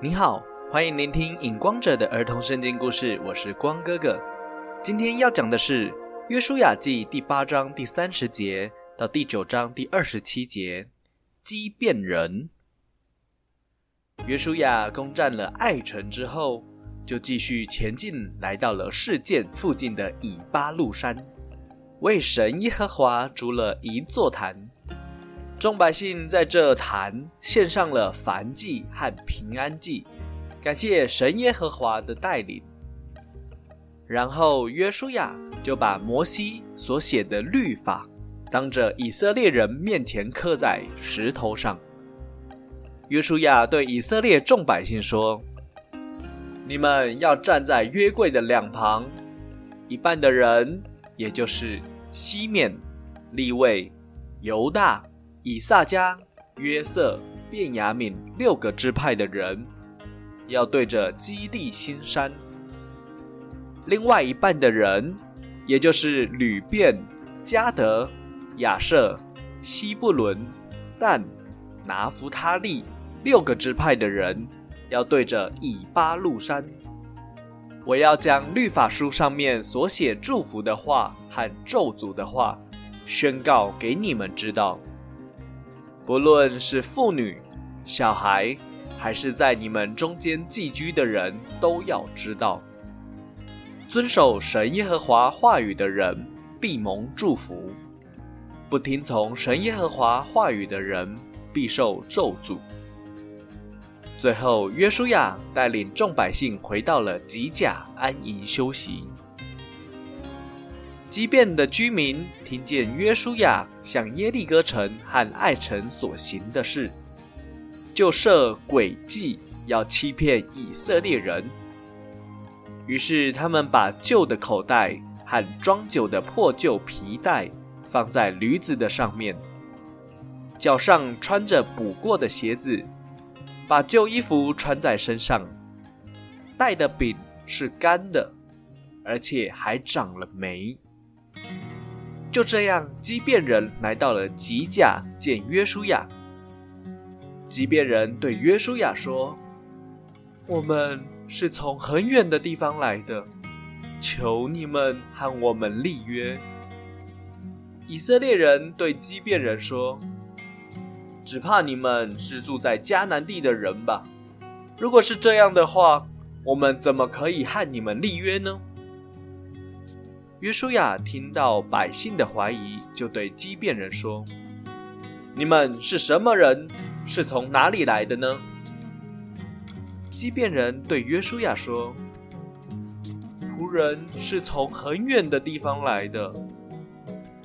你好，欢迎聆听影光者的儿童圣经故事，我是光哥哥。今天要讲的是《约书亚记》第八章第三十节到第九章第二十七节。畸变人，约书亚攻占了爱城之后，就继续前进，来到了事件附近的以巴路山，为神耶和华筑了一座坛。众百姓在这坛献上了燔祭和平安祭，感谢神耶和华的带领。然后约书亚就把摩西所写的律法，当着以色列人面前刻在石头上。约书亚对以色列众百姓说：“你们要站在约柜的两旁，一半的人，也就是西面、利位、犹大。”以撒加、约瑟、便雅悯六个支派的人，要对着基利新山；另外一半的人，也就是吕便、加德、亚瑟、西布伦、但、拿弗他利六个支派的人，要对着以巴路山。我要将律法书上面所写祝福的话和咒诅的话，宣告给你们知道。不论是妇女、小孩，还是在你们中间寄居的人，都要知道，遵守神耶和华话语的人必蒙祝福；不听从神耶和华话语的人必受咒诅。最后，约书亚带领众百姓回到了吉甲安营休息。即便的居民听见约书亚向耶利哥城和爱城所行的事，就设诡计要欺骗以色列人。于是他们把旧的口袋和装酒的破旧皮带放在驴子的上面，脚上穿着补过的鞋子，把旧衣服穿在身上，带的饼是干的，而且还长了霉。就这样，畸变人来到了吉甲见约书亚。畸变人对约书亚说：“我们是从很远的地方来的，求你们和我们立约。”以色列人对畸变人说：“只怕你们是住在迦南地的人吧？如果是这样的话，我们怎么可以和你们立约呢？”约书亚听到百姓的怀疑，就对畸变人说：“你们是什么人？是从哪里来的呢？”畸变人对约书亚说：“仆人是从很远的地方来的，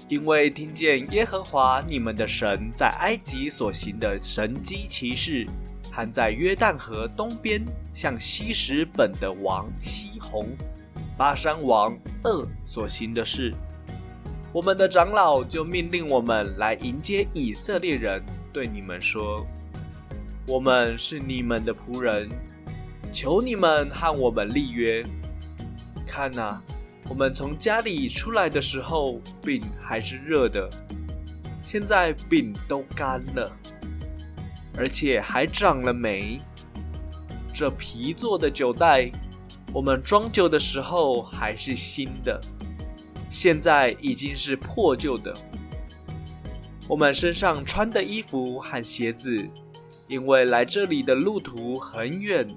因为听见耶和华你们的神在埃及所行的神机骑士，和在约旦河东边向西什本的王西宏。”巴山王二所行的事，我们的长老就命令我们来迎接以色列人，对你们说：“我们是你们的仆人，求你们和我们立约。看呐，我们从家里出来的时候，饼还是热的，现在饼都干了，而且还长了霉。这皮做的酒袋。”我们装酒的时候还是新的，现在已经是破旧的。我们身上穿的衣服和鞋子，因为来这里的路途很远，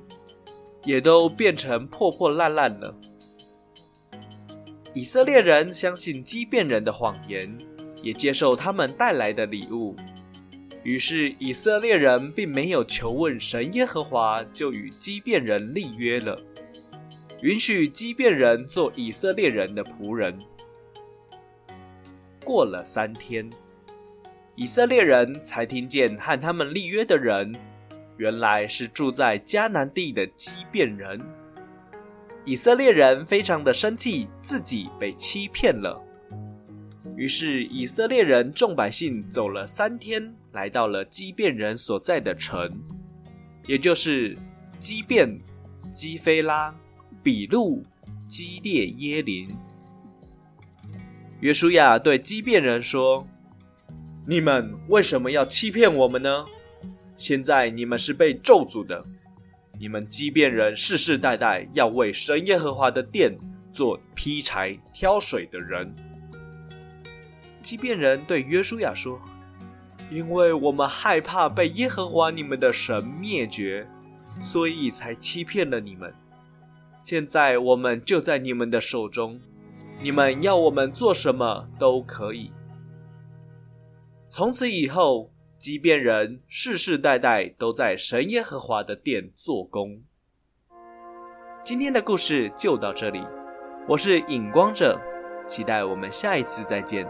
也都变成破破烂烂了。以色列人相信畸变人的谎言，也接受他们带来的礼物。于是以色列人并没有求问神耶和华，就与畸变人立约了。允许畸变人做以色列人的仆人。过了三天，以色列人才听见和他们立约的人，原来是住在迦南地的畸变人。以色列人非常的生气，自己被欺骗了。于是以色列人众百姓走了三天，来到了畸变人所在的城，也就是畸变基菲拉。比路基列耶林，约书亚对基变人说：“你们为什么要欺骗我们呢？现在你们是被咒诅的，你们畸变人世世代代要为神耶和华的殿做劈柴挑水的人。畸变人对约书亚说：“因为我们害怕被耶和华你们的神灭绝，所以才欺骗了你们。现在我们就在你们的手中，你们要我们做什么都可以。从此以后。”即便人世世代代都在神耶和华的殿做工。今天的故事就到这里，我是影光者，期待我们下一次再见。